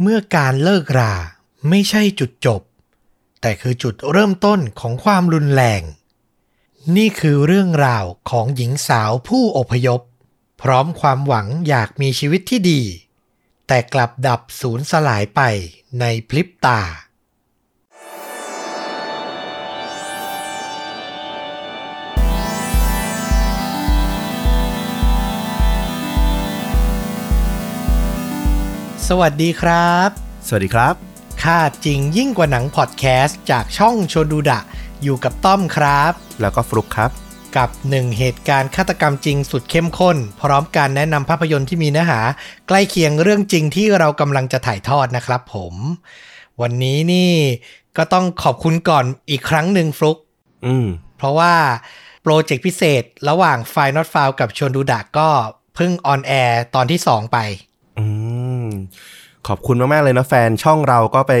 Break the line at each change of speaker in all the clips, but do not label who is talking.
เมื่อการเลิกราไม่ใช่จุดจบ แต่คือจุดเริ่มต้นของความรุนแรง นี่คือเรื่องราวของหญิงสาวผู้อพยพ พร้อมความหวังอยากมีชีวิตที่ดี แต่กลับดับสูญสลายไปในพลิบตา สวัสดีครับ
สวัสดีครับ
ค่าจริงยิ่งกว่าหนังพอดแคสต์จากช่องชนดูดะ อยู่กับต้อมครับ
แล้วก็ฟลุกครับ
กับหนึ่งเหตุการณ์ฆาตกรรมจริงสุดเข้มข้น พร้อมการแนะนำภาพยนตร์ที่มีเนื้อหา ใกล้เคียงเรื่องจริงที่เรากำลังจะถ่ายทอดนะครับผม วันนี้นี่ก็ต้องขอบคุณก่อนอีกครั้งหนึ่งฟลุก
อืม
เพราะว่าโปรเจกต์พิเศษระหว่าง f i n a l f i l e กับชวนดูดะก็เพิ่งออนแอร์ตอนที่ 2 ไป
อืม ขอบคุณมาก ๆ เลยนะแฟนช่องเราก็ไป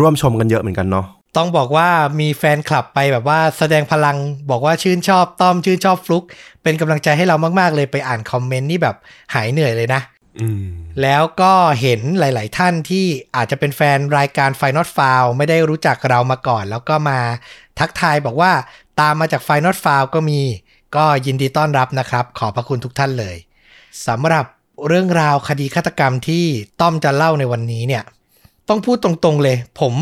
ร่วมชมกันเยอะเหมือนกันเนาะ
ต้องบอกว่ามีแฟนคลับไปแบบว่าแสดงพลังบอกว่าชื่นชอบต้อมชื่นชอบฟลุก เป็นกำลังใจให้เรามาก ๆ เลยไปอ่านคอมเมนต์นี่แบบหายเหนื่อยเลยนะ
อืม
แล้วก็เห็นหลาย ๆ ท่านที่อาจจะเป็นแฟนรายการ Final f i l e ไม่ได้รู้จักเรามาก่อน แล้วก็มาทักทายบอกว่าตามมาจาก Final f i l e ก็มี ก็ยินดีต้อนรับนะครับ ขอบพระคุณทุกท่านเลยสำหรับ เรื่องราวคดีฆาตกรรมที่ต้อมจะเล่าในวันนี้เนี่ย ต้องพูดตรงๆเลย ผม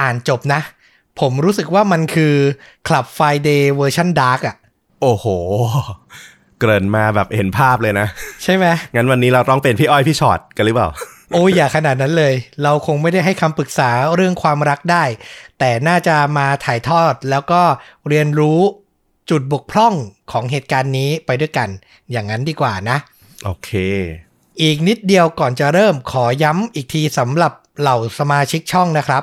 อ่านจบนะ ผมรู้สึกว่ามันคือ Club Friday เวอร์ชันดาร์กอะ
โอ้โห เกริ่นมาแบบเห็นภาพเลยนะ
ใช่ไหม
งั้นวันนี้เราต้องเป็นพี่อ้อยพี่ฉอดกันหรือเปล่า
โอ้ยอย่าขนาดนั้นเลย เราคงไม่ได้ให้คำปรึกษาเรื่องความรักได้ แต่น่าจะมาถ่ายทอดแล้วก็เรียนรู้จุดบกพร่องของเหตุการณ์นี้ไปด้วยกัน อย่างนั้นดีกว่านะ
โอเค
อีกนิดเดียวก่อนจะเริ่มขอย้ำอีกทีสำหรับเหล่าสมาชิกช่องนะครับ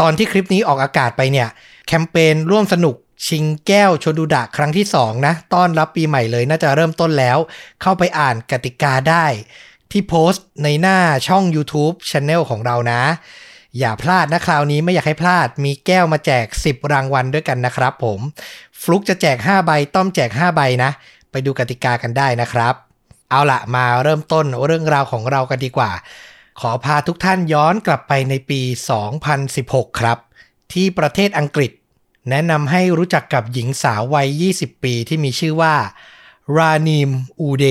ตอนที่คลิปนี้ออกอากาศไปเนี่ย แคมเปญร่วมสนุกชิงแก้วชนดูดะครั้งที่ 2 นะ ต้อนรับปีใหม่เลยน่าจะเริ่มต้นแล้ว เข้าไปอ่านกติกาได้ ที่โพสต์ในหน้าช่อง YouTube Channel ของเรานะ อย่าพลาดนะคราวนี้ไม่อยากให้พลาดมีแก้วมาแจก 10 รางวัลด้วยกันนะครับผม ฟลุกจะแจก 5 ใบ ต้อมแจก 5 ใบนะ ไปดูกติกากันได้นะครับ เอาละมาเริ่มต้นเรื่องราวของเรากันดีกว่า ขอพาทุกท่านย้อนกลับไปในปี 2016 ครับ ที่ประเทศอังกฤษ แนะนำให้รู้จักกับหญิงสาววัย 20 ปีที่มีชื่อว่ารานิมอูเด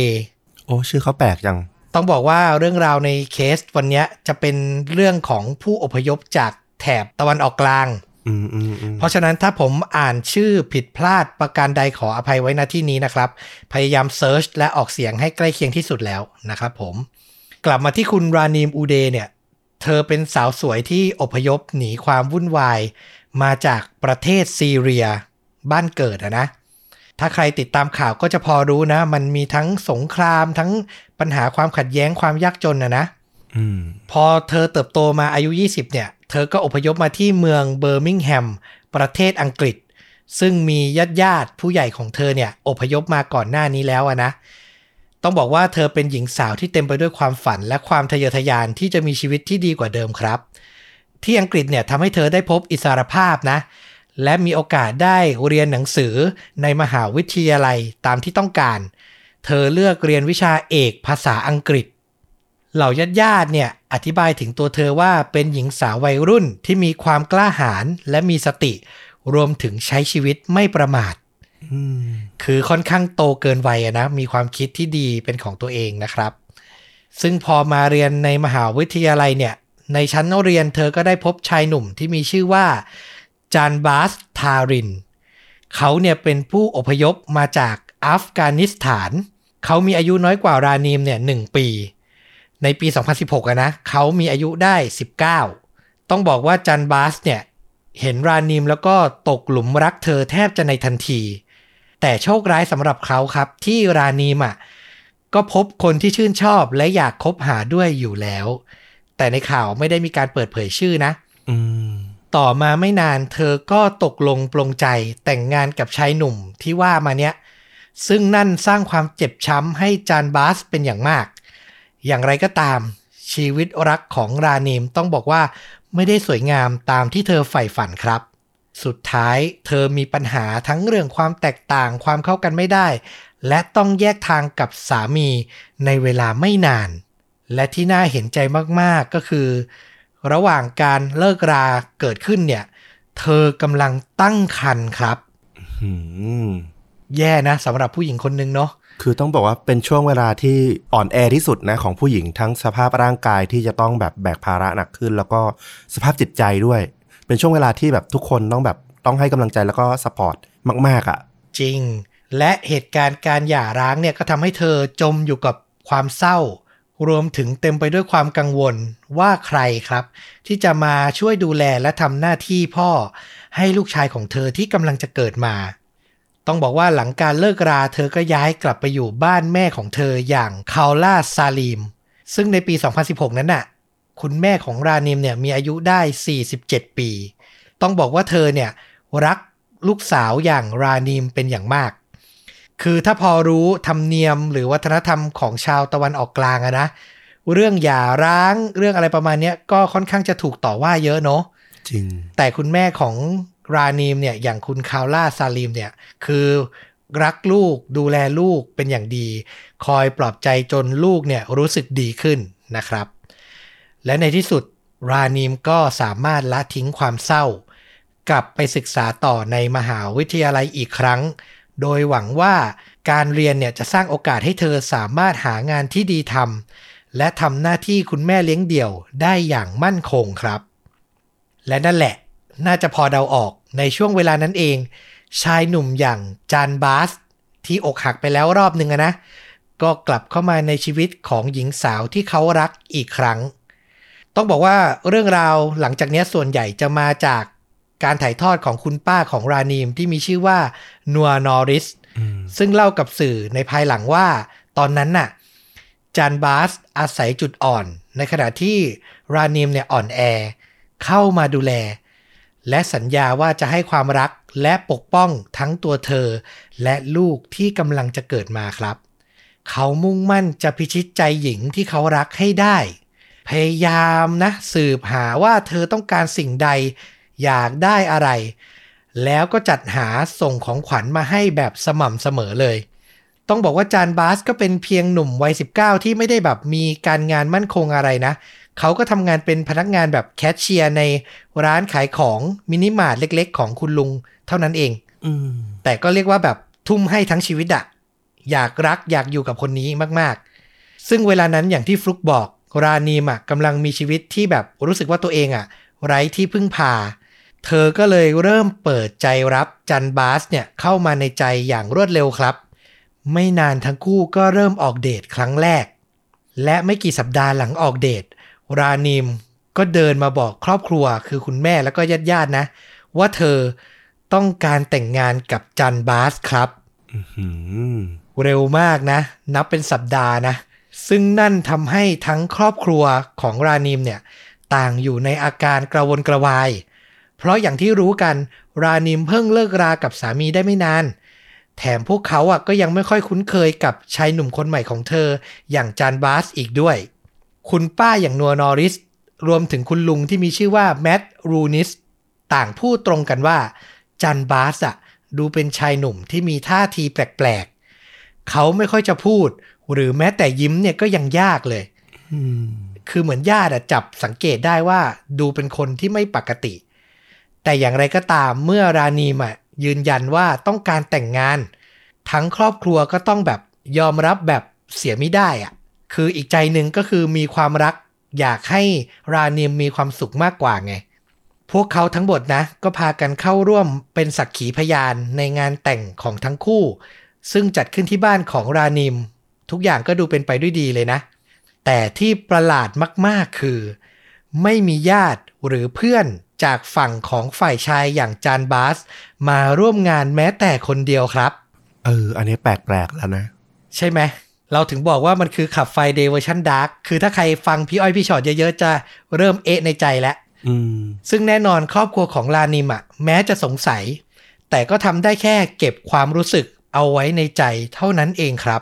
โอ้ชื่อเขาแปลกจัง
ต้องบอกว่าเรื่องราวในเคสวันเนี้ยจะเป็นเรื่องของผู้อพยพจากแถบตะวันออกกลาง
อืมอืมอืม
เพราะฉะนั้นถ้าผมอ่านชื่อผิดพลาดประการใดขออภัยไว้ณที่นี้นะครับ พยายามเซิร์ชและออกเสียงให้ใกล้เคียงที่สุดแล้วนะครับผม กลับมาที่คุณรานีมอูเดเนี่ย เธอเป็นสาวสวยที่อพยพหนีความวุ่นวาย มาจากประเทศซีเรีย บ้านเกิดอะนะ ถ้าใครติดตามข่าวก็จะพอรู้นะ มันมีทั้งสงครามทั้งปัญหาความขัดแย้งความยากจนนะนะ
อืม
พอเธอเติบโตมาอายุ 20 เนี่ย เธอก็อพยพมาที่เมืองเบอร์มิงแฮม ประเทศอังกฤษ ซึ่งมีญาติญาติผู้ใหญ่ของเธอเนี่ยอพยพมาก่อนหน้านี้แล้วนะ ต้องบอกว่าเธอเป็นหญิงสาวที่เต็มไปด้วยความฝันและความทะเยอทะยานที่จะมีชีวิตที่ดีกว่าเดิมครับ ที่อังกฤษเนี่ยทำให้เธอได้พบอิสรภาพนะ และมีโอกาสได้เรียนหนังสือในมหาวิทยาลัยตามที่ต้องการ เธอเลือกเรียนวิชาเอกภาษาอังกฤษ เหล่าญาติญาติเนี่ยอธิบายถึงตัวเธอว่าเป็นหญิงสาววัยรุ่นที่มีความกล้าหาญและมีสติ รวมถึงใช้ชีวิตไม่ประมาทคือค่อนข้างโตเกินวัยนะมีความคิดที่ดีเป็นของตัวเองนะครับ ซึ่งพอมาเรียนในมหาวิทยาลัยเนี่ย ในชั้นเรียนเธอก็ได้พบชายหนุ่มที่มีชื่อว่าจานบาสทาริน เขาเนี่ยเป็นผู้อพยพมาจากอัฟกานิสถาน เขามีอายุน้อยกว่ารานีมเนี่ยหนึ่งปี ในปี 2016อะนะเขามีอายุได้ 19 ต้องบอกว่าจันบาสเนี่ย เห็นรานีมแล้วก็ตกหลุมรักเธอแทบจะในทันที แต่โชคร้ายสำหรับเขาครับ ที่รานีมอะก็พบคนที่ชื่นชอบและอยากคบหาด้วยอยู่แล้ว แต่ในข่าวไม่ได้มีการเปิดเผยชื่อนะ
อืม
ต่อมาไม่นานเธอก็ตกลงปลงใจแต่งงานกับชายหนุ่มที่ว่ามาเนี้ยซึ่งนั่นสร้างความเจ็บช้ำให้จานบาสเป็นอย่างมาก อย่างไรก็ตาม ชีวิตรักของรานีมต้องบอกว่าไม่ได้สวยงามตามที่เธอใฝ่ฝันครับ สุดท้ายเธอมีปัญหาทั้งเรื่องความแตกต่างความเข้ากันไม่ได้ และต้องแยกทางกับสามีในเวลาไม่นาน และที่น่าเห็นใจมากๆก็คือ ระหว่างการเลิกราเกิดขึ้นเนี่ย เธอกำลังตั้งครรภ์ครับ
อืม
แย่นะสำหรับผู้หญิงคนนึงเนาะ
คือต้องบอกว่าเป็นช่วงเวลาที่อ่อนแอที่สุดนะของผู้หญิงทั้งสภาพร่างกายที่จะต้องแบบแบกภาระหนักขึ้น แล้วก็สภาพจิตใจด้วย เป็นช่วงเวลาที่แบบทุกคนต้องแบบต้องให้กำลังใจแล้วก็ support มาก ๆอะ่ะ
จริง และเหตุการณ์การหย่าร้างเนี่ยก็ทำให้เธอจมอยู่กับความเศร้า รวมถึงเต็มไปด้วยความกังวลว่าใครครับ ที่จะมาช่วยดูแลและทำหน้าที่พ่อให้ลูกชายของเธอที่กำลังจะเกิดมา ต้องบอกว่าหลังการเลิกราเธอก็ย้ายกลับไปอยู่บ้านแม่ของเธออย่างคาล่าซาลีม ซึ่งในปี 2016 นั้นน่ะ คุณแม่ของรานิมเนี่ยมีอายุได้ 47 ปี ต้องบอกว่าเธอเนี่ยรักลูกสาวอย่างรานิมเป็นอย่างมาก คือถ้าพอรู้ธรรมเนียมหรือวัฒนธรรมของชาวตะวันออกกลางอะนะ เรื่องหย่าร้างเรื่องอะไรประมาณเนี้ยก็ค่อนข้างจะถูกต่อว่าเยอะเนาะ
จริง
แต่คุณแม่ของ รานีมเนี่ยอย่างคุณคาวล่าซาลิมเนี่ยคือรักลูกดูแลลูกเป็นอย่างดี คอยปลอบใจจนลูกเนี่ยรู้สึกดีขึ้นนะครับ และในที่สุดรานีมก็สามารถละทิ้งความเศร้า กลับไปศึกษาต่อในมหาวิทยาลัยอีกครั้ง โดยหวังว่าการเรียนเนี่ยจะสร้างโอกาสให้เธอสามารถหางานที่ดีทำและทำหน้าที่คุณแม่เลี้ยงเดี่ยวได้อย่างมั่นคงครับ และนั่นแหละ น่าจะพอเดาออกในช่วงเวลานั้นเอง ชายหนุ่มอย่างจานบาส ที่อกหักไปแล้วรอบหนึ่งอะนะ ก็กลับเข้ามาในชีวิตของหญิงสาวที่เขารักอีกครั้ง ต้องบอกว่าเรื่องราวหลังจากนี้ส่วนใหญ่จะมาจากการถ่ายทอดของคุณป้าของรานีมที่มีชื่อว่านัวนอริส
อืม
ซึ่งเล่ากับสื่อในภายหลังว่า ตอนนั้นน่ะจานบาสอาศัยจุดอ่อน ในขณะที่รานิมเนี่ยอ่อนแอ เข้ามาดูแล และสัญญาว่าจะให้ความรักและปกป้องทั้งตัวเธอ และลูกที่กำลังจะเกิดมาครับ เขามุ่งมั่นจะพิชิตใจหญิงที่เขารักให้ได้ พยายามนะสืบหาว่าเธอต้องการสิ่งใด อยากได้อะไร แล้วก็จัดหาส่งของขวัญมาให้แบบสม่ำเสมอเลย ต้องบอกว่าจานบาสก็เป็นเพียงหนุ่มวัย 19 ที่ไม่ได้แบบมีการงานมั่นคงอะไรนะเขาก็ทำงานเป็นพนักงานแบบแคชเชียร์ในร้านขายของมินิมาร์ทเล็ก ๆ ของคุณลุงเท่านั้นเอง
อืม
แต่ก็เรียกว่าแบบทุ่มให้ทั้งชีวิตอะอยากรักอยากอยู่กับคนนี้มากๆ ซึ่งเวลานั้นอย่างที่ฟลุกบอกรานีมอะกำลังมีชีวิตที่แบบรู้สึกว่าตัวเองอะไร้ที่พึ่งพา เธอก็เลยเริ่มเปิดใจรับจันบาสเนี่ยเข้ามาในใจอย่างรวดเร็วครับ ไม่นานทั้งคู่ก็เริ่มออกเดทครั้งแรก และไม่กี่สัปดาห์หลังออกเดท รานิมก็เดินมาบอกครอบครัวคือคุณแม่แล้วก็ญาติญาติๆนะ ว่าเธอต้องการแต่งงานกับจันบาสครับ
อืม
เร็วมากนะ นับเป็นสัปดาห์นะ ซึ่งนั่นทำให้ทั้งครอบครัวของรานิมเนี่ย ต่างอยู่ในอาการกระวนกระวาย เพราะอย่างที่รู้กันรานิมเพิ่งเลิกรากับสามีได้ไม่นาน แถมพวกเขาอะก็ยังไม่ค่อยคุ้นเคยกับชายหนุ่มคนใหม่ของเธอ อย่างจานบาสอีกด้วย คุณป้าอย่างนัวนอริส รวมถึงคุณลุงที่มีชื่อว่าแมตต์รูนิส ต่างพูดตรงกันว่า จันบาสอะดูเป็นชายหนุ่มที่มีท่าทีแปลกๆ เขาไม่ค่อยจะพูด หรือแม้แต่ยิ้มเนี่ยก็ยังยากเลย
อืม
คือเหมือนญาติอะจับสังเกตได้ว่าดูเป็นคนที่ไม่ปกติ แต่อย่างไรก็ตามเมื่อรานีมอะยืนยันว่าต้องการแต่งงาน ทั้งครอบครัวก็ต้องแบบยอมรับแบบเสียไม่ได้อะ คืออีกใจหนึ่งก็คือมีความรักอยากให้รานีมมีความสุขมากกว่าไง พวกเขาทั้งหมดนะ ก็พากันเข้าร่วมเป็นสักขีพยานในงานแต่งของทั้งคู่ ซึ่งจัดขึ้นที่บ้านของรานิม ทุกอย่างก็ดูเป็นไปด้วยดีเลยนะ แต่ที่ประหลาดมากๆคือ ไม่มีญาติหรือเพื่อนจากฝั่งของฝ่ายชายอย่างจานบาส มาร่วมงานแม้แต่คนเดียวครับ
เออ อันนี้แปลกๆแล้วนะ
ใช่ไหม เราถึงบอกว่ามันคือ Club Friday เวอร์ชันดาร์กคือถ้าใครฟังพี่อ้อยพี่ฉอดเยอะๆ จะเริ่มเอะในใจแล้ว
อืม
ซึ่งแน่นอนครอบครัวของรานีมอะแม้จะสงสัย แต่ก็ทำได้แค่เก็บความรู้สึกเอาไว้ในใจเท่านั้นเองครับ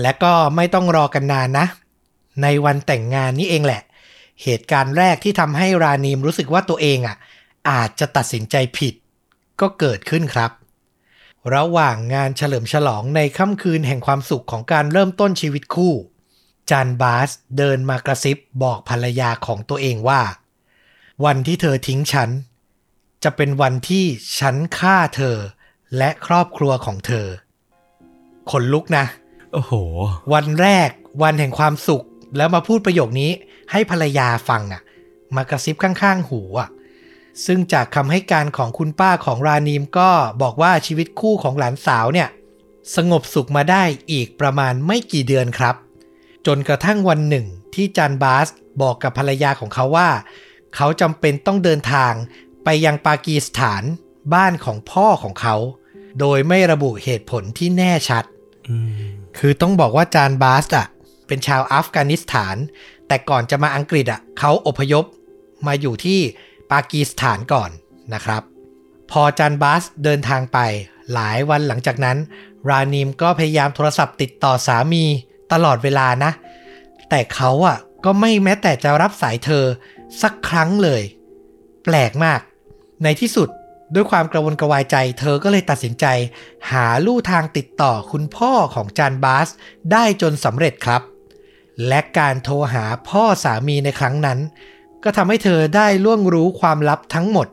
และก็ไม่ต้องรอกันนานนะ ในวันแต่งงานนี้เองแหละ เหตุการณ์แรกที่ทำให้รานีมรู้สึกว่าตัวเองอะอาจจะตัดสินใจผิด ก็เกิดขึ้นครับ ระหว่างงานเฉลิมฉลองในค่ำคืนแห่งความสุขของการเริ่มต้นชีวิตคู่ จานบาสเดินมากระซิบบอกภรรยาของตัวเองว่า วันที่เธอทิ้งฉัน จะเป็นวันที่ฉันฆ่าเธอและครอบครัวของเธอ ขนลุกนะ
โอ้โห
วันแรกวันแห่งความสุข แล้วมาพูดประโยคนี้ให้ภรรยาฟังอะ มากระซิบข้างๆ หูอะ ซึ่งจากคำให้การของคุณป้าของรานีมก็บอกว่าชีวิตคู่ของหลานสาวเนี่ย สงบสุขมาได้อีกประมาณไม่กี่เดือนครับ จนกระทั่งวันหนึ่งที่จันบาสบอกกับภรรยาของเขาว่า เขาจำเป็นต้องเดินทางไปยังปากีสถานบ้านของพ่อของเขา โดยไม่ระบุเหตุผลที่แน่ชัด
อืม
คือต้องบอกว่าจานบาสอะเป็นชาวอัฟกานิสถาน แต่ก่อนจะมาอังกฤษอะเขาอพยพมาอยู่ที่ ปากีสถานก่อนนะครับ พอจานบาสเดินทางไป หลายวันหลังจากนั้น รานีมก็พยายามโทรศัพท์ติดต่อสามีตลอดเวลานะ แต่เขาอะก็ไม่แม้แต่จะรับสายเธอสักครั้งเลย แปลกมาก ในที่สุดด้วยความกระวนกระวายใจ เธอก็เลยตัดสินใจ หาลู่ทางติดต่อคุณพ่อของจานบาส ได้จนสำเร็จครับ และการโทรหาพ่อสามีในครั้งนั้น ก็ทำให้เธอได้ล่วงรู้ความลับทั้งหมด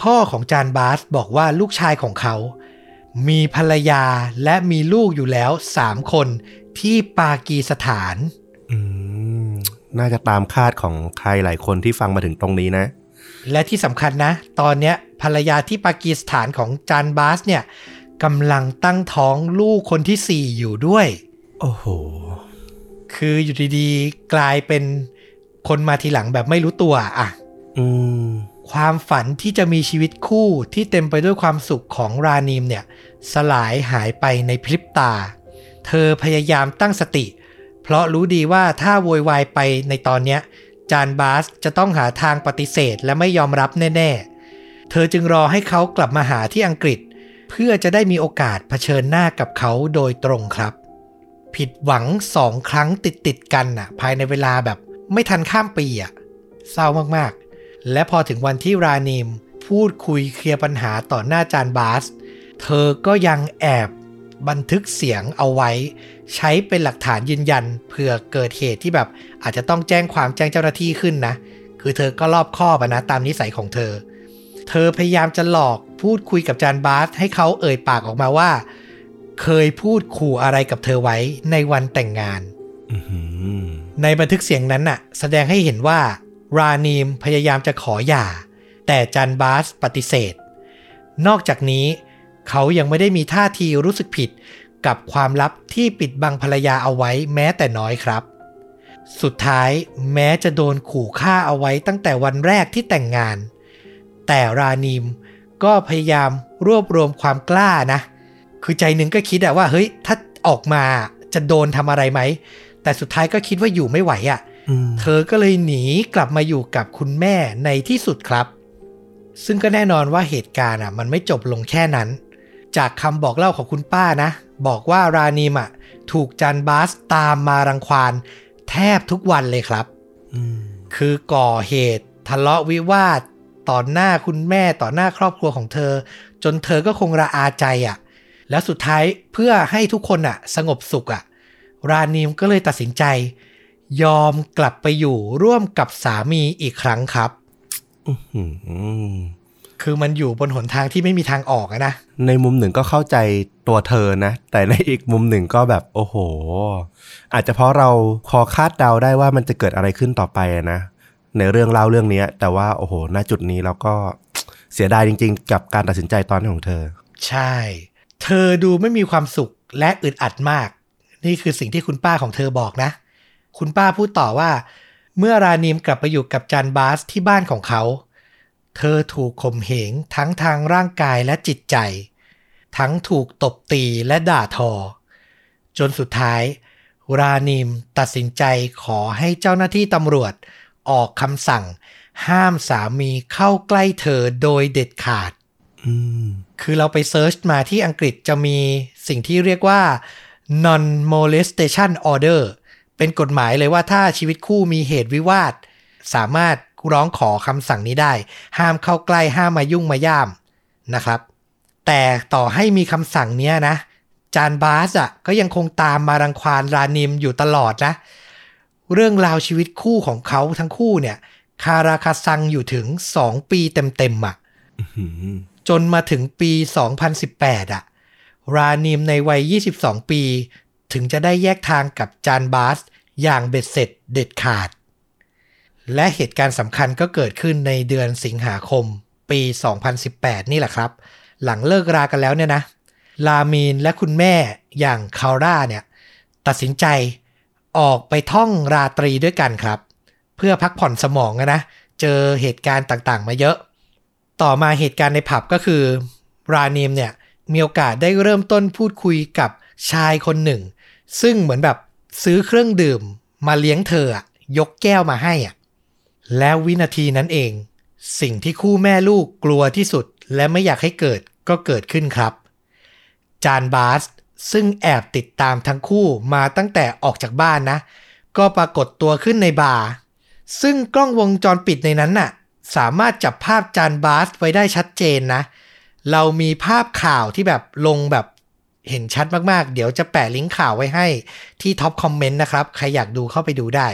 พ่อของจานบาสบอกว่าลูกชายของเขา มีภรรยาและมีลูกอยู่แล้วสามคนที่ปากีสถาน
อืมน่าจะตามคาดของใครหลายคนที่ฟังมาถึงตรงนี้นะ
และที่สำคัญนะ ตอนเนี้ยภรรยาที่ปากีสถานของจานบาสเนี่ยกำลังตั้งท้องลูกคนที่สี่อยู่ด้วย
โอ้โห
คืออยู่ดีๆ กลายเป็น คนมาทีหลังแบบไม่รู้ตัวอะ
อืม
ความฝันที่จะมีชีวิตคู่ที่เต็มไปด้วยความสุขของรานีมเนี่ย สลายหายไปในพริบตา เธอพยายามตั้งสติ เพราะรู้ดีว่าถ้าโวยวายไปในตอนเนี้ย จานบาสจะต้องหาทางปฏิเสธและไม่ยอมรับแน่ๆ เธอจึงรอให้เขากลับมาหาที่อังกฤษ เพื่อจะได้มีโอกาสเผชิญหน้ากับเขาโดยตรงครับ ผิดหวังสองครั้งติดติดๆกันน่ะ ภายในเวลาแบบ ไม่ทันข้ามปีอะเศร้ามากๆ และพอถึงวันที่รานีมพูดคุยเคลียร์ปัญหาต่อหน้าจานบาส เธอก็ยังแอบบันทึกเสียงเอาไว้ ใช้เป็นหลักฐานยืนยันเผื่อเกิดเหตุที่แบบอาจจะต้องแจ้งความแจ้งเจ้าหน้าที่ขึ้นนะ คือเธอก็รอบคอบอนะตามนิสัยของเธอ เธอพยายามจะหลอกพูดคุยกับจานบาส ให้เขาเอ่ยปากออกมาว่า เคยพูดขู่อะไรกับเธอไว้ในวันแต่งงาน
อืม
ในบันทึกเสียงนั้นน่ะ แสดงให้เห็นว่า รานีมพยายามจะขอหย่า แต่จันบาสปฏิเสธ นอกจากนี้ เขายังไม่ได้มีท่าทีรู้สึกผิดกับความลับที่ปิดบังภรรยาเอาไว้แม้แต่น้อยครับ สุดท้ายแม้จะโดนขู่ฆ่าเอาไว้ตั้งแต่วันแรกที่แต่งงาน แต่รานีมก็พยายามรวบรวมความกล้านะ คือใจหนึ่งก็คิดอะว่าเฮ้ยถ้าออกมาจะโดนทำอะไรไหม แต่สุดท้ายก็คิดว่าอยู่ไม่ไหวอะ
อืม
เธอก็เลยหนีกลับมาอยู่กับคุณแม่ในที่สุดครับ ซึ่งก็แน่นอนว่าเหตุการณ์อะ มันไม่จบลงแค่นั้น จากคำบอกเล่าของคุณป้านะ บอกว่ารานีมอะถูกจันบาสตามมารังควานแทบทุกวันเลยครับ
อืม
คือก่อเหตุทะเลาะวิวาทต่อหน้าคุณแม่ต่อหน้าครอบครัวของเธอ จนเธอก็คงระอาใจอะ แล้วสุดท้ายเพื่อให้ทุกคนอะ สงบสุขอะ รานีมก็เลยตัดสินใจ ยอมกลับไปอยู่ร่วมกับสามีอีกครั้งครับ
อืม
คือมันอยู่บนหนทางที่ไม่มีทางออกอะนะ
ในมุมหนึ่งก็เข้าใจตัวเธอนะ แต่ในอีกมุมหนึ่งก็แบบโอ้โห อาจจะเพราะเราพอคาดเดาได้ว่ามันจะเกิดอะไรขึ้นต่อไปอะนะ ในเรื่องเล่าเรื่องเนี้ยแต่ว่าโอ้โหณจุดนี้เราก็เสียดายจริง ๆ กับการตัดสินใจตอนนี้ของเธอ
ใช่ เธอดูไม่มีความสุขและอึดอัดมาก นี่คือสิ่งที่คุณป้าของเธอบอกนะ คุณป้าพูดต่อว่า เมื่อรานีมกลับไปอยู่กับจันบาสที่บ้านของเขา เธอถูกข่มเหงทั้งทางร่างกายและจิตใจ ทั้งถูกตบตีและด่าทอ จนสุดท้าย รานีมตัดสินใจขอให้เจ้าหน้าที่ตำรวจออกคำสั่ง ห้ามสามีเข้าใกล้เธอโดยเด็ดขาด
อืม
คือเราไปเซิร์ชมาที่อังกฤษจะมีสิ่งที่เรียกว่า non molestation order เป็นกฎหมายเลยว่าถ้าชีวิตคู่มีเหตุวิวาท สามารถร้องขอคำสั่งนี้ได้ ห้ามเข้าใกล้ห้ามมายุ่งมาย่ามนะครับ แต่ต่อให้มีคำสั่งเนี้ยนะ จานบาสอะก็ยังคงตามมารังควานรานิมอยู่ตลอดนะ เรื่องราวชีวิตคู่ของเขาทั้งคู่เนี่ย คาราคาซังอยู่ถึง 2 ปีเต็มๆอะ่ะ
หืม
จนมาถึงปี 2018อะ รานิมในวัย 22 ปี ถึงจะได้แยกทางกับจานบาส อย่างเบ็ดเสร็จเด็ดขาด และเหตุการณ์สำคัญก็เกิดขึ้นในเดือนสิงหาคม ปี 2018 นี่แหละครับ หลังเลิกรากันแล้วเนี่ยนะ ลามีนและคุณแม่อย่างคาร่าเนี่ย ตัดสินใจออกไปท่องราตรีด้วยกันครับ เพื่อพักผ่อนสมองอะนะ เจอเหตุการณ์ต่างๆ มาเยอะ ต่อมาเหตุการณ์ในผับก็คือ รานีมเนี่ย มีโอกาสได้เริ่มต้นพูดคุยกับชายคนหนึ่ง ซึ่งเหมือนแบบซื้อเครื่องดื่มมาเลี้ยงเธอยกแก้วมาให้อะแล้ววินาทีนั้นเอง สิ่งที่คู่แม่ลูกกลัวที่สุดและไม่อยากให้เกิดก็เกิดขึ้นครับ จานบาสซึ่งแอบติดตามทั้งคู่มาตั้งแต่ออกจากบ้านนะ ก็ปรากฏตัวขึ้นในบาร์ซึ่งกล้องวงจรปิดในนั้นน่ะ สามารถจับภาพจานบาสไว้ได้ชัดเจนนะเเรามีภาพข่าวที่แบบลงแบบเห็นชัดมากๆ เดี๋ยวจะแปะลิงก์ข่าวไว้ให้ที่ท็อปคอมเมนต์นะครับ ใครอยากดูเข้าไปดูได้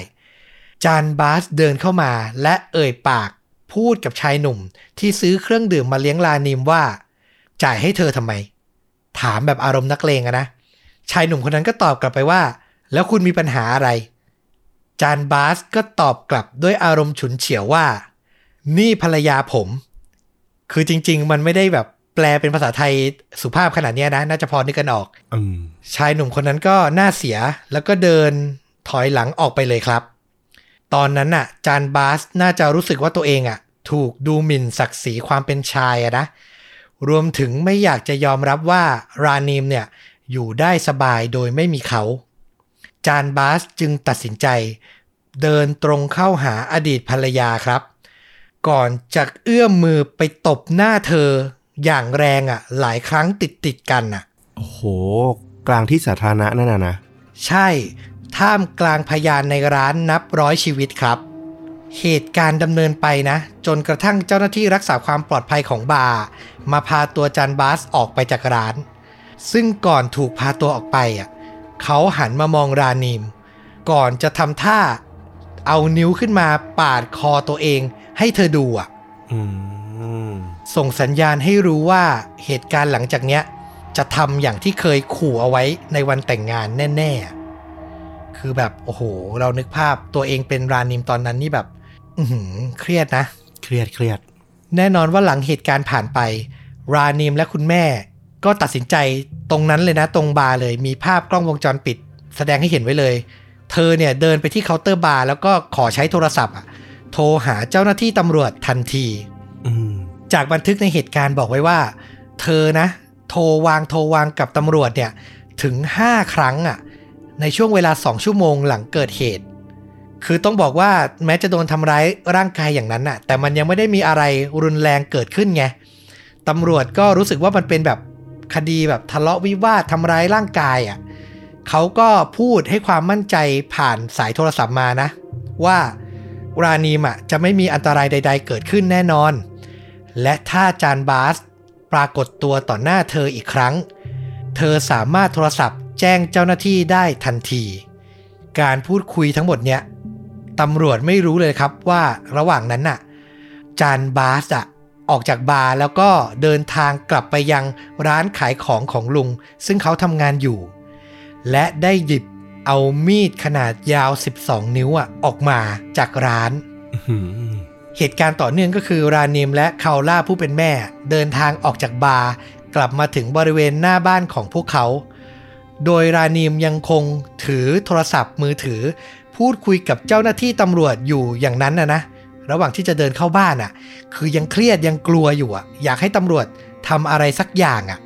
จานบาสเดินเข้ามาและเอ่ยปากพูดกับชายหนุ่ม ที่ซื้อเครื่องดื่มมาเลี้ยงลานิมว่า จ่ายให้เธอทำไม ถามแบบอารมณ์นักเลงอะนะ ชายหนุ่มคนนั้นก็ตอบกลับไปว่า แล้วคุณมีปัญหาอะไร จานบาสก็ตอบกลับด้วยอารมณ์ฉุนเฉียวว่า นี่ภรรยาผม คือจริง ๆ มันไม่ได้แบบ แปลเป็นภาษาไทยสุภาพขนาดเนี้ยนะ น่าจะพอนึกกันออก
อืม
ชายหนุ่มคนนั้นก็หน้าเสียแล้วก็เดินถอยหลังออกไปเลยครับ ตอนนั้นน่ะ จานบาสน่าจะรู้สึกว่าตัวเองอะ ถูกดูหมิ่นศักดิ์ศรีความเป็นชายอะนะ รวมถึงไม่อยากจะยอมรับว่ารานีมเนี่ยอยู่ได้สบายโดยไม่มีเขา จานบาสจึงตัดสินใจ เดินตรงเข้าหาอดีตภรรยาครับ ก่อนจะเอื้อมมือไปตบหน้าเธอ อย่างแรงอะ หลายครั้งติดติดๆกันอะ
โอ้โห กลางที่สาธารณะนั่นน่ะนะ
ใช่ ท่ามกลางพยานในร้านนับร้อยชีวิตครับ เหตุการณ์ดำเนินไปนะ จนกระทั่งเจ้าหน้าที่รักษาความปลอดภัยของบาร์มาพาตัวจันบาสออกไปจากร้าน ซึ่งก่อนถูกพาตัวออกไปอะเขาหันมามองรานีมก่อนจะทำท่าเอานิ้วขึ้นมาปาดคอตัวเองให้เธอดูอะ
อืม
ส่งสัญญาณให้รู้ว่าเหตุการณ์หลังจากเนี้ย จะทำอย่างที่เคยขู่เอาไว้ในวันแต่งงานแน่ ๆ คือแบบโอ้โห เรานึกภาพตัวเองเป็นรานิมตอนนั้นนี่แบบ อือหือเครียดนะ
เครียดเครียด
แน่นอนว่าหลังเหตุการณ์ผ่านไป รานิมและคุณแม่ ก็ตัดสินใจตรงนั้นเลยนะ ตรงบาร์เลยมีภาพกล้องวงจรปิด แสดงให้เห็นไว้เลย เธอเนี่ยเดินไปที่เคาน์เตอร์บาร์แล้วก็ขอใช้โทรศัพท์อะโทรหาเจ้าหน้าที่ตำรวจทันที
อืม
จากบันทึกในเหตุการณ์บอกไว้ว่า เธอนะ โทรวางโทรวางกับตำรวจเนี่ยถึง 5 ครั้งอะ่ะในช่วงเวลา 2 ชั่วโมงหลังเกิดเหตุ คือต้องบอกว่าแม้จะโดนทำร้ายร่างกายอย่างนั้นน่ะ แต่มันยังไม่ได้มีอะไรรุนแรงเกิดขึ้นไงตำรวจก็รู้สึกว่ามันเป็นแบบคดีแบบทะเลาะวิวาททำร้ายร่างกายอะเขาก็พูดให้ความมั่นใจผ่านสายโทรศัพท์มานะ ว่ารานีมอะจะไม่มีอันตรายใด ๆ เกิดขึ้นแน่นอน และถ้าจานบาสปรากฏตัวต่อหน้าเธออีกครั้ง เธอสามารถโทรศัพท์แจ้งเจ้าหน้าที่ได้ทันที การพูดคุยทั้งหมดเนี้ยตำรวจไม่รู้เลยครับว่าระหว่างนั้นน่ะ จานบาสอะออกจากบาร์แล้วก็เดินทางกลับไปยังร้านขายของของลุง ซึ่งเขาทำงานอยู่ และได้หยิบเอามีดขนาดยาว 12 นิ้วอะออกมาจากร้าน เหตุการณ์ต่อเนื่องก็คือรานิมและคาล่าผู้เป็นแม่ เดินทางออกจากบาร์กลับมาถึงบริเวณหน้าบ้านของพวกเขา โดยรานิมยังคงถือโทรศัพท์มือถือ พูดคุยกับเจ้าหน้าที่ตำรวจอยู่อย่างนั้นนะนะ ระหว่างที่จะเดินเข้าบ้านอะ คือยังเครียดยังกลัวอยู่อะ อยากให้ตำรวจทำอะไรสักอย่างอะ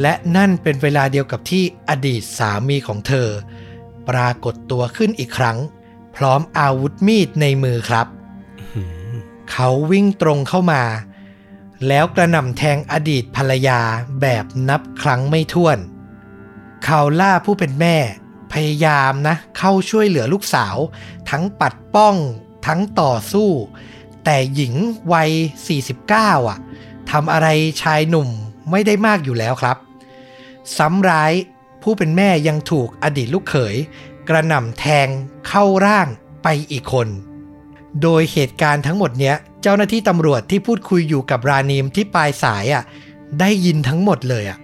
และนั่นเป็นเวลาเดียวกับที่อดีตสามีของเธอ ปรากฏตัวขึ้นอีกครั้ง พร้อมอาวุธมีดในมือครับ เขาวิ่งตรงเข้ามา แล้วกระหน่ำแทงอดีตภรรยาแบบนับครั้งไม่ถ้วนคาล่าผู้เป็นแม่ พยายามนะ เข้าช่วยเหลือลูกสาว ทั้งปัดป้องทั้งต่อสู้ แต่หญิงวัย 49 อะทำอะไรชายหนุ่มไม่ได้มากอยู่แล้วครับ ซ้ำร้ายผู้เป็นแม่ยังถูกอดีตลูกเขย กระหน่ำแทงเข้าร่างไปอีกคน โดยเหตุการณ์ทั้งหมดเนี้ย เจ้าหน้าที่ตำรวจที่พูดคุยอยู่กับรานีมที่ปลายสายอะได้ยินทั้งหมดเลยอะ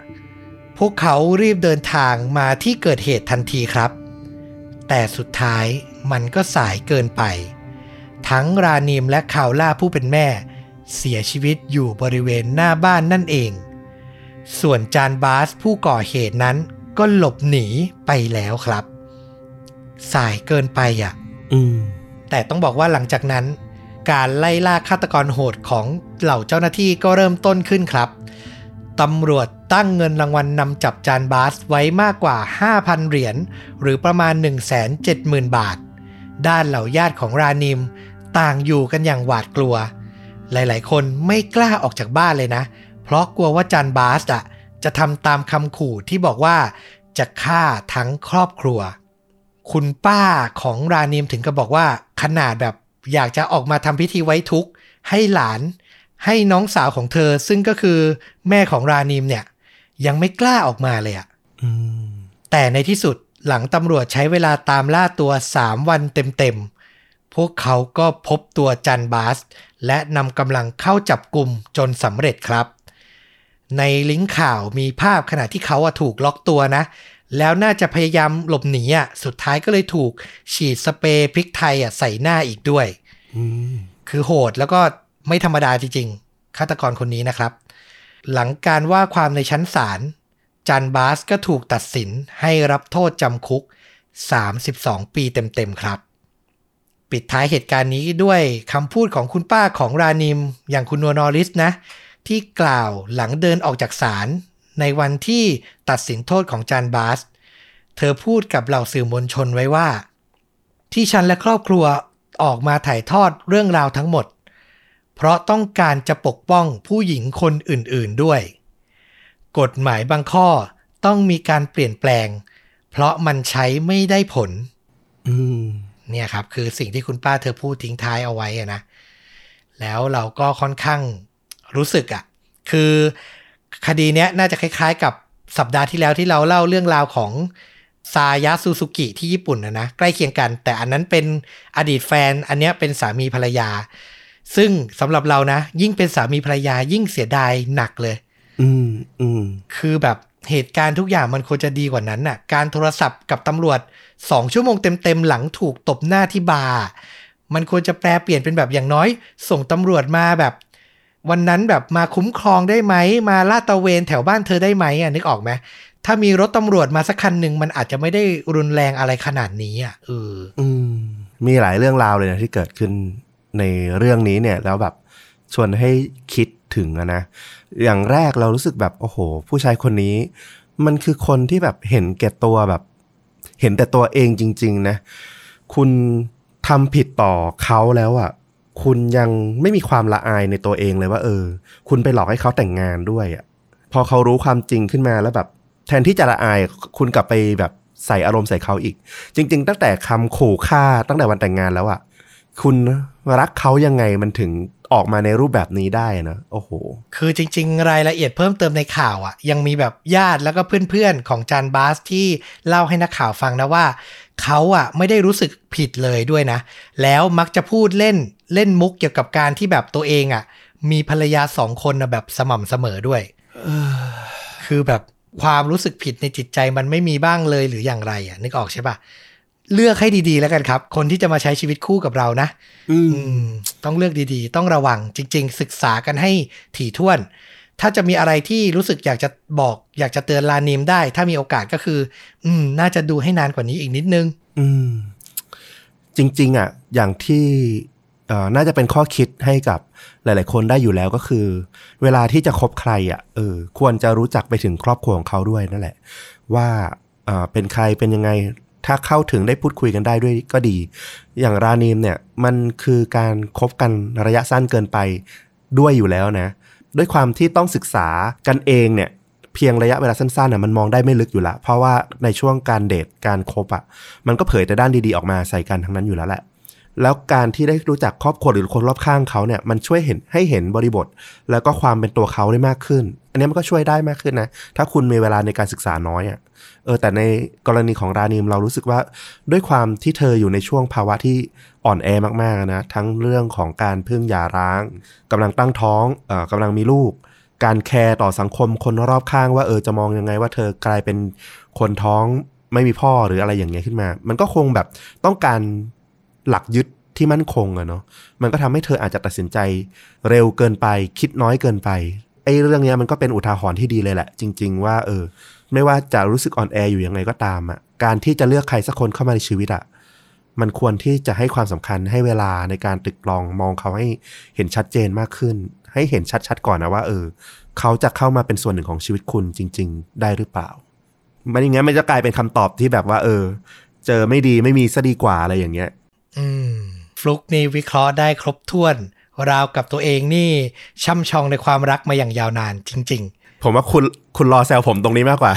พวกเขารีบเดินทางมาที่เกิดเหตุทันทีครับ แต่สุดท้ายมันก็สายเกินไป ทั้งรานีมและคาวล่าผู้เป็นแม่ เสียชีวิตอยู่บริเวณหน้าบ้านนั่นเอง ส่วนจานบาสผู้ก่อเหตุนั้นก็หลบหนีไปแล้วครับ สายเกินไปอะ
อืม
แต่ต้องบอกว่าหลังจากนั้น การไล่ล่าฆาตกรโหดของเหล่าเจ้าหน้าที่ก็เริ่มต้นขึ้นครับตำรวจตั้งเงินรางวัลนำจับจานบาสไว้มากกว่า 5,000 เหรียญหรือประมาณ 170,000 บาท ด้านเหล่าญาติของรานิม ต่างอยู่กันอย่างหวาดกลัว หลายๆ คนไม่กล้าออกจากบ้านเลยนะ เพราะกลัวว่าจานบาสอะจะทำตามคำขู่ที่บอกว่าจะฆ่าทั้งครอบครัว คุณป้าของรานิมถึงกับบอกว่า ขนาดแบบอยากจะออกมาทำพิธีไว้ทุกข์ให้หลานให้น้องสาวของเธอ ซึ่งก็คือแม่ของรานิมเนี่ย ยังไม่กล้าออกมาเลยอะ
อืม
แต่ในที่สุดหลังตำรวจใช้เวลาตามล่าตัว 3 วันเต็มๆ พวกเขาก็พบตัวจันบาส และนำกำลังเข้าจับกลุ่มจนสำเร็จครับ ในลิงก์ข่าวมีภาพขณะที่เขาถูกล็อกตัวนะ แล้วน่าจะพยายามหลบหนีอะสุดท้ายก็เลยถูกฉีดสเปรย์พริกไทยอะใส่หน้าอีกด้วย
อืม
คือโหดแล้วก็ไม่ธรรมดาจริงๆฆาตกรคนนี้นะครับ หลังการว่าความในชั้นศาลจันบาสก็ถูกตัดสินให้รับโทษจำคุก 32 ปีเต็มๆครับ ปิดท้ายเหตุการณ์นี้ด้วยคำพูดของคุณป้าของรานิม อย่างคุณนัวนอริสนะ ที่กล่าวหลังเดินออกจากศาล ในวันที่ตัดสินโทษของจานบาส เธอพูดกับเหล่าสื่อมวลชนไว้ว่า ที่ฉันและครอบครัวออกมาถ่ายทอดเรื่องราวทั้งหมด เพราะต้องการจะปกป้องผู้หญิงคนอื่นๆด้วย กฎหมายบางข้อต้องมีการเปลี่ยนแปลง เพราะมันใช้ไม่ได้ผล
อืม
เนี่ยครับ คือสิ่งที่คุณป้าเธอพูดทิ้งท้ายเอาไว้อะนะ แล้วเราก็ค่อนข้างรู้สึกอะคือ คดีเนี้ยน่าจะคล้ายๆ กับสัปดาห์ที่แล้วที่เราเล่าเรื่องราวของซายะซูซูกิที่ญี่ปุ่นนะนะใกล้เคียงกัน แต่อันนั้นเป็นอดีตแฟน อันเนี้ยเป็นสามีภรรยา ซึ่งสำหรับเรานะ ยิ่งเป็นสามีภรรยายิ่งเสียดายหนักเลย
อืมอืม
คือแบบเหตุการณ์ทุกอย่างมันควรจะดีกว่านั้นน่ะ การโทรศัพท์กับตำรวจสองชั่วโมงเต็มๆหลังถูกตบหน้าที่บาร์มันควรจะแปลเปลี่ยนเป็นแบบอย่างน้อย ส่งตำรวจมาแบบ วันนั้นแบบมาคุ้มครองได้ไหม มาลาดตระเวนแถวบ้านเธอได้ไหมอะนึกออกไหมถ้ามีรถตำรวจมาสักคันหนึ่งมันอาจจะไม่ได้รุนแรงอะไรขนาดนี้อะเออ
อืมมีหลายเรื่องราวเลยนะที่เกิดขึ้นในเรื่องนี้เนี่ย แล้วแบบชวนให้คิดถึงนะ อย่างแรกเรารู้สึกแบบโอ้โห ผู้ชายคนนี้ มันคือคนที่แบบเห็นแก่ตัวแบบ เห็นแต่ตัวเองจริง ๆ นะ คุณทำผิดต่อเขาแล้วอะ่ะ คุณยังไม่มีความละอายในตัวเองเลยว่าเออ คุณไปหลอกให้เขาแต่งงานด้วยอะ่ะพอเขารู้ความจริงขึ้นมาแล้วแบบ แทนที่จะละอายคุณกลับไปแบบใส่อารมณ์ใส่เขาอีก จริง ๆ ตั้งแต่คำขู่ฆ่าตั้งแต่วันแต่งงานแล้วอะ่ะ คุณรักเขายังไงมันถึงออกมาในรูปแบบนี้ได้นะโอ้โห
คือจริง ๆ รายละเอียดเพิ่มเติมในข่าวอะ ยังมีแบบญาติแล้วก็เพื่อนๆ ของจานบาสที่เล่าให้นักข่าวฟังนะว่า เขาอะไม่ได้รู้สึกผิดเลยด้วยนะ แล้วมักจะพูดเล่นเล่นมุกเกี่ยวกับการที่แบบตัวเองอะ มีภรรยาสองคนนะแบบสม่ำเสมอด้วยคือแบบความรู้สึกผิดในจิตใจมันไม่มีบ้างเลยหรืออย่างไรอะนึกออกใช่ปะ เลือกให้ดีๆ แล้วกันครับ คนที่จะมาใช้ชีวิตคู่กับเรานะ
อืม
อืมต้องเลือกดีๆ ต้องระวังจริง ๆ ศึกษากันให้ถี่ถ้วน ถ้าจะมีอะไรที่รู้สึกอยากจะบอก อยากจะเตือนลานิมได้ ถ้ามีโอกาสก็คือ อืม น่าจะดูให้นานกว่านี้อีกนิดนึง
อืม จริง ๆ อะ อย่างที่เอ่อน่าจะเป็นข้อคิดให้กับหลาย ๆ คนได้อยู่แล้วก็คือ เวลาที่จะคบใครอะเออควรจะรู้จักไปถึงครอบครัวของเขาด้วยนั่นแหละ ว่าเอ่อเป็นใครเป็นยังไง ถ้าเข้าถึงได้พูดคุยกันได้ด้วยก็ดี อย่างรานีมเนี่ยมันคือการคบกันระยะสั้นเกินไปด้วยอยู่แล้วนะ ด้วยความที่ต้องศึกษากันเองเนี่ยเพียงระยะเวลาสั้นๆน่ะมันมองได้ไม่ลึกอยู่ละ เพราะว่าในช่วงการเดทการคบอะมันก็เผยแต่ด้านดีๆออกมาใส่กันทั้งนั้นอยู่แล้วแหละ แล้วการที่ได้รู้จักครอบครัวหรือคนรอบข้างเขาเนี่ยมันช่วยเห็นให้เห็นบริบท แล้วก็ความเป็นตัวเขาได้มากขึ้น อันนี้มันก็ช่วยได้มากขึ้นนะ ถ้าคุณมีเวลาในการศึกษาน้อยอะ่ะเออแต่ในกรณีของรานีมเรารู้สึกว่าด้วยความที่เธออยู่ในช่วงภาวะที่อ่อนแอมากๆนะทั้งเรื่องของการพึ่งหย่าร้างกำลังตั้งท้องเอ่อกำลังมีลูก การแคร์ต่อสังคมคนรอบข้างว่าเออจะมองยังไงว่าเธอกลายเป็นคนท้องไม่มีพ่อหรืออะไรอย่างเงี้ยขึ้นมา มันก็คงแบบต้องการ หลักยึดที่มั่นคงอะเนาะมันก็ทำให้เธออาจจะตัดสินใจ เร็วเกินไป คิดน้อยเกินไปไอ้เรื่องเนี้ยมันก็เป็นอุทาหรณ์ที่ดีเลยแหละ จริง ๆ ว่าเออ ไม่ว่าจะรู้สึกอ่อนแออยู่ยังไงก็ตามอะการที่จะเลือกใครสักคนเข้ามาในชีวิตอะมันควรที่จะให้ความสำคัญให้เวลาในการตึกลองมองเขาให้เห็นชัดเจนมากขึ้น ให้เห็นชัดๆก่อนนะว่าเออ เขาจะเข้ามาเป็นส่วนหนึ่งของชีวิตคุณจริง ๆ ได้หรือเปล่ามันอย่างเงี้ยมันจะกลายเป็นคำตอบที่แบบว่า เออ เจอไม่ดีไม่มีซะดีกว่าอะไรอย่างเงี้ย
ฟลุกนี่วิเคราะห์ได้ครบถ้วน ราวกับตัวเองนี่ ช่ำชองในความรักมาอย่างยาวนานจริง
ผมว่าคุณคุณรอแซวผมตรงนี้มากกว่า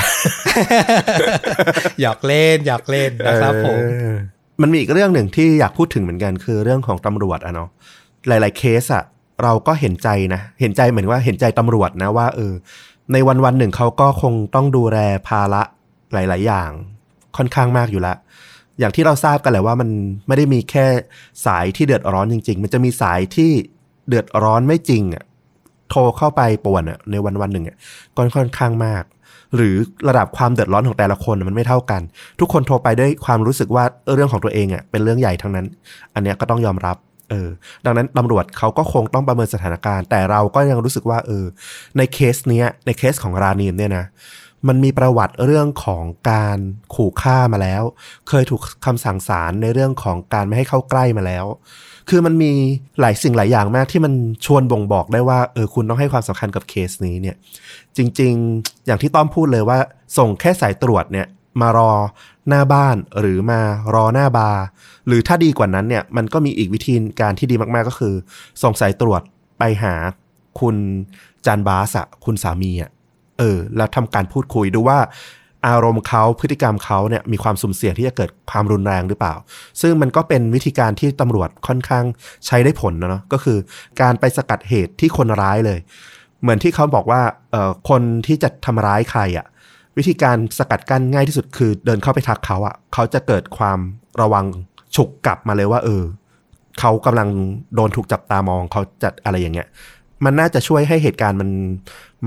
ๆหยอกเล่นหยอกเล่นนะครับผม
เออมันมีอีกเรื่องหนึ่งที่อยากพูดถึงเหมือนกันคือเรื่องของตำรวจอะเนาะหลาย ๆ เคสอะเราก็เห็นใจนะ เห็นใจเหมือนว่าเห็นใจตำรวจนะว่าเออ ในวันวันๆหนึ่งเขาก็คงต้องดูแลภาระหลาย ๆ อย่าง ค่อนข้างมากอยู่แล้ว อย่างที่เราทราบกันแหละว่ามันไม่ได้มีแค่สายที่เดือดร้อนจริง ๆ มันจะมีสายที่เดือดร้อนไม่จริงอะโทรเข้าไปป่วนอะในวันวันหนึ่งอะก็ค่อนข้างมาก หรือระดับความเดือดร้อนของแต่ละคนมันไม่เท่ากัน ทุกคนโทรไปด้วยความรู้สึกว่าเออเรื่องของตัวเองอะเป็นเรื่องใหญ่ทั้งนั้น อันเนี้ยก็ต้องยอมรับเออดังนั้นตำรวจเขาก็คงต้องประเมินสถานการณ์ แต่เราก็ยังรู้สึกว่าเออในเคสเนี้ยในเคสของรานีมเนี่ยนะ มันมีประวัติเรื่องของการขู่ฆ่ามาแล้ว เคยถูกคำสั่งศาลในเรื่องของการไม่ให้เข้าใกล้มาแล้ว คือมันมีหลายสิ่งหลายอย่างมากที่มันชวนบ่งบอกได้ว่าเออคุณต้องให้ความสำคัญกับเคสนี้เนี่ย จริง ๆ อย่างที่ต้อมพูดเลยว่า ส่งแค่สายตรวจเนี่ยมารอหน้าบ้านหรือมารอหน้าบาร์หรือถ้าดีกว่านั้นเนี่ยมันก็มีอีกวิธีการที่ดีมาก ๆ ก็คือ ส่งสายตรวจไปหาคุณจันบาสอะคุณสามีอะ เออแล้วทำการพูดคุยดูว่าอารมณ์เขาพฤติกรรมเขาเนี่ยมีความสุ่มเสี่ยงที่จะเกิดความรุนแรงหรือเปล่า ซึ่งมันก็เป็นวิธีการที่ตำรวจค่อนข้างใช้ได้ผลนะเนาะก็คือการไปสกัดเหตุที่คนร้ายเลย เหมือนที่เขาบอกว่าเอ่อคนที่จะทำร้ายใครอะ่ะวิธีการสกัดกั้นง่ายที่สุดคือเดินเข้าไปทักเขาอะ่ะเขาจะเกิดความระวังฉุกกลับมาเลยว่า เออเขากำลังโดนถูกจับตามองเขาจะอะไรอย่างเงี้ย มันน่าจะช่วยให้เหตุการณ์มัน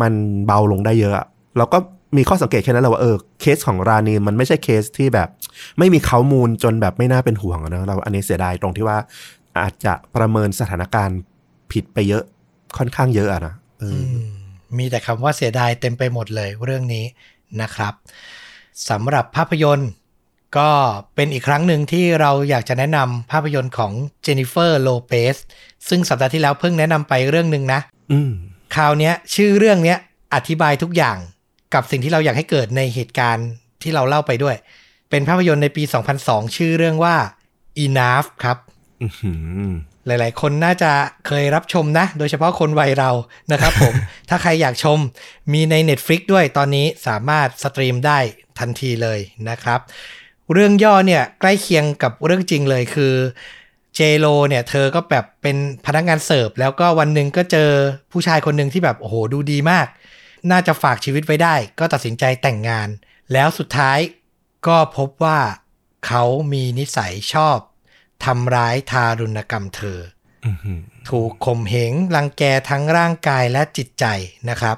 มันเบาลงได้เยอะอะแล้วก็มีข้อสังเกตแค่นั้นแหละว่าเออเคสของรานีมันไม่ใช่เคสที่แบบ ไม่มีเขามูลจนแบบไม่น่าเป็นห่วงอะเนอะเราอันนี้เสียดายตรงที่ว่าอาจจะประเมินสถานการณ์ผิดไปเยอะค่อนข้างเยอะอะนะเอออ
อืมมีแต่คำว่าเสียดายเต็มไปหมดเลยเรื่องนี้นะครับสำหรับภาพยนตร์ก็เป็นอีกครั้งหนึ่งที่เราอยากจะแนะนำภาพยนตร์ของเจนนิเฟอร์โลเปสซึ่งสัปดาห์ที่แล้วเพิ่งแนะนำไปเรื่องหนึ่งนะ
อืม
คราวเนี้ยชื่อเรื่องเนี้ยอธิบายทุกอย่างกับสิ่งที่เราอยากให้เกิดในเหตุการณ์ที่เราเล่าไปด้วย เป็นภาพยนตร์ในปี 2002 ชื่อเรื่องว่า Enough ครับ
อื้อหือ
หลาย ๆ คนน่าจะเคยรับชมนะ โดยเฉพาะคนวัยเรานะครับผม ถ้าใครอยากชมมีใน Netflix ด้วยตอนนี้สามารถสตรีมได้ทันทีเลยนะครับ เรื่องย่อเนี่ยใกล้เคียงกับเรื่องจริงเลยคือ เจโ o เนี่ยเธอก็แบบเป็นพนักงานเสิร์ฟ แล้วก็วันหนึ่งก็เจอผู้ชายคนหนึ่งที่แบบโอ้โหดูดีมาก น่าจะฝากชีวิตไว้ได้ ก็ตัดสินใจแต่งงาน แล้วสุดท้ายก็พบว่าเขามีนิสัยชอบทำร้ายทารุณกรรมเธอ
อื้อหือ
ถูกข่มเหงรังแกทั้งร่างกายและจิตใจนะครับ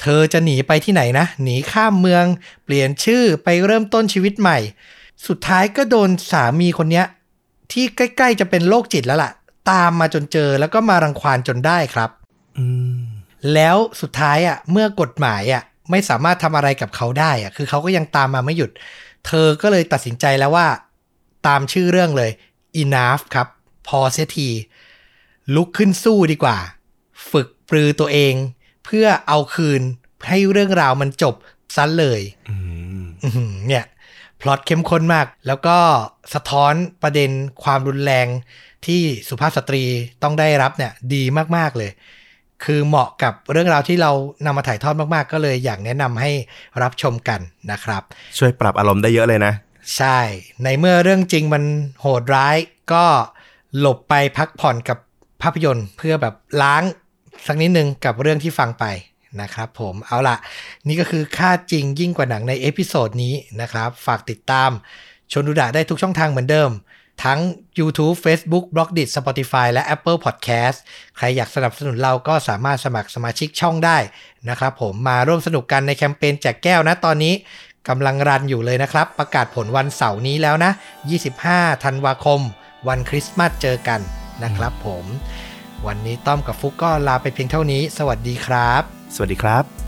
เธอจะหนีไปที่ไหนนะ หนีข้ามเมือง เปลี่ยนชื่อไปเริ่มต้นชีวิตใหม่ สุดท้ายก็โดนสามีคนเนี้ย ที่ใกล้ๆจะเป็นโรคจิตแล้วล่ะ ตามมาจนเจอแล้วก็มารังควานจนได้ครับ
อืม
แล้วสุดท้ายอะ เมื่อกฎหมายอะ ไม่สามารถทำอะไรกับเขาได้อะ คือเขาก็ยังตามมาไม่หยุด เธอก็เลยตัดสินใจแล้วว่า ตามชื่อเรื่องเลย enough ครับ พอเสียที ลุกขึ้นสู้ดีกว่า ฝึกปรือตัวเอง เพื่อเอาคืนให้เรื่องราวมันจบซะเลย
อืม
อื้อหือเนี่ย พล็อตเข้มข้นมาก แล้วก็สะท้อนประเด็นความรุนแรงที่สุภาพสตรีต้องได้รับเนี่ยดีมากๆเลย คือเหมาะกับเรื่องราวที่เรานำมาถ่ายทอดมากๆ ก็เลยอยากแนะนำให้รับชมกันนะครับ
ช่วยปรับอารมณ์ได้เยอะเลยนะ
ใช่ ในเมื่อเรื่องจริงมันโหดร้ายก็หลบไปพักผ่อนกับภาพยนตร์ เพื่อแบบล้างสักนิดนึงกับเรื่องที่ฟังไป นะครับผมเอาละนี่ก็คือฆาตจริงยิ่งกว่าหนังในเอพิโซดนี้นะครับ ฝากติดตามชนดูดะได้ทุกช่องทางเหมือนเดิม ทั้ง YouTube Facebook b l o g d i t Spotify และ Apple Podcast ใครอยากสนับสนุนเราก็สามารถสมัครสมาชิกช่องได้นะครับผมมาร่วมสนุกกันในแคมเปญแจกแก้วนะตอนนี้กำลัง run อยู่เลยนะครับ ประกาศผลวันเสาร์นี้แล้วนะ 25 ธันวาคม วันคริสต์มาสเจอกันนะครับผม วันนี้ต้อมกับฟุกก็ลาไปเพียงเท่านี้ สวัสดีครับ
สวัสดีครับ